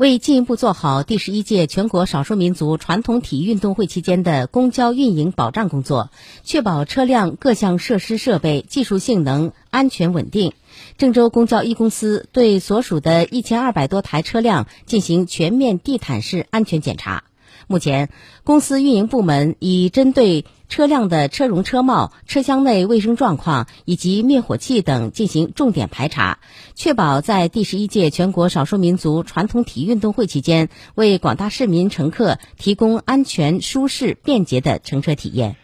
为进一步做好第十一届全国少数民族传统体育运动会期间的公交运营保障工作，确保车辆各项设施设备技术性能安全稳定，郑州公交一公司对所属的一千二百多台车辆进行全面地毯式安全检查。目前，公司运营部门已针对车辆的车容车貌、车厢内卫生状况以及灭火器等进行重点排查，确保在第十一届全国少数民族传统体育运动会期间，为广大市民乘客提供安全、舒适、便捷的乘车体验。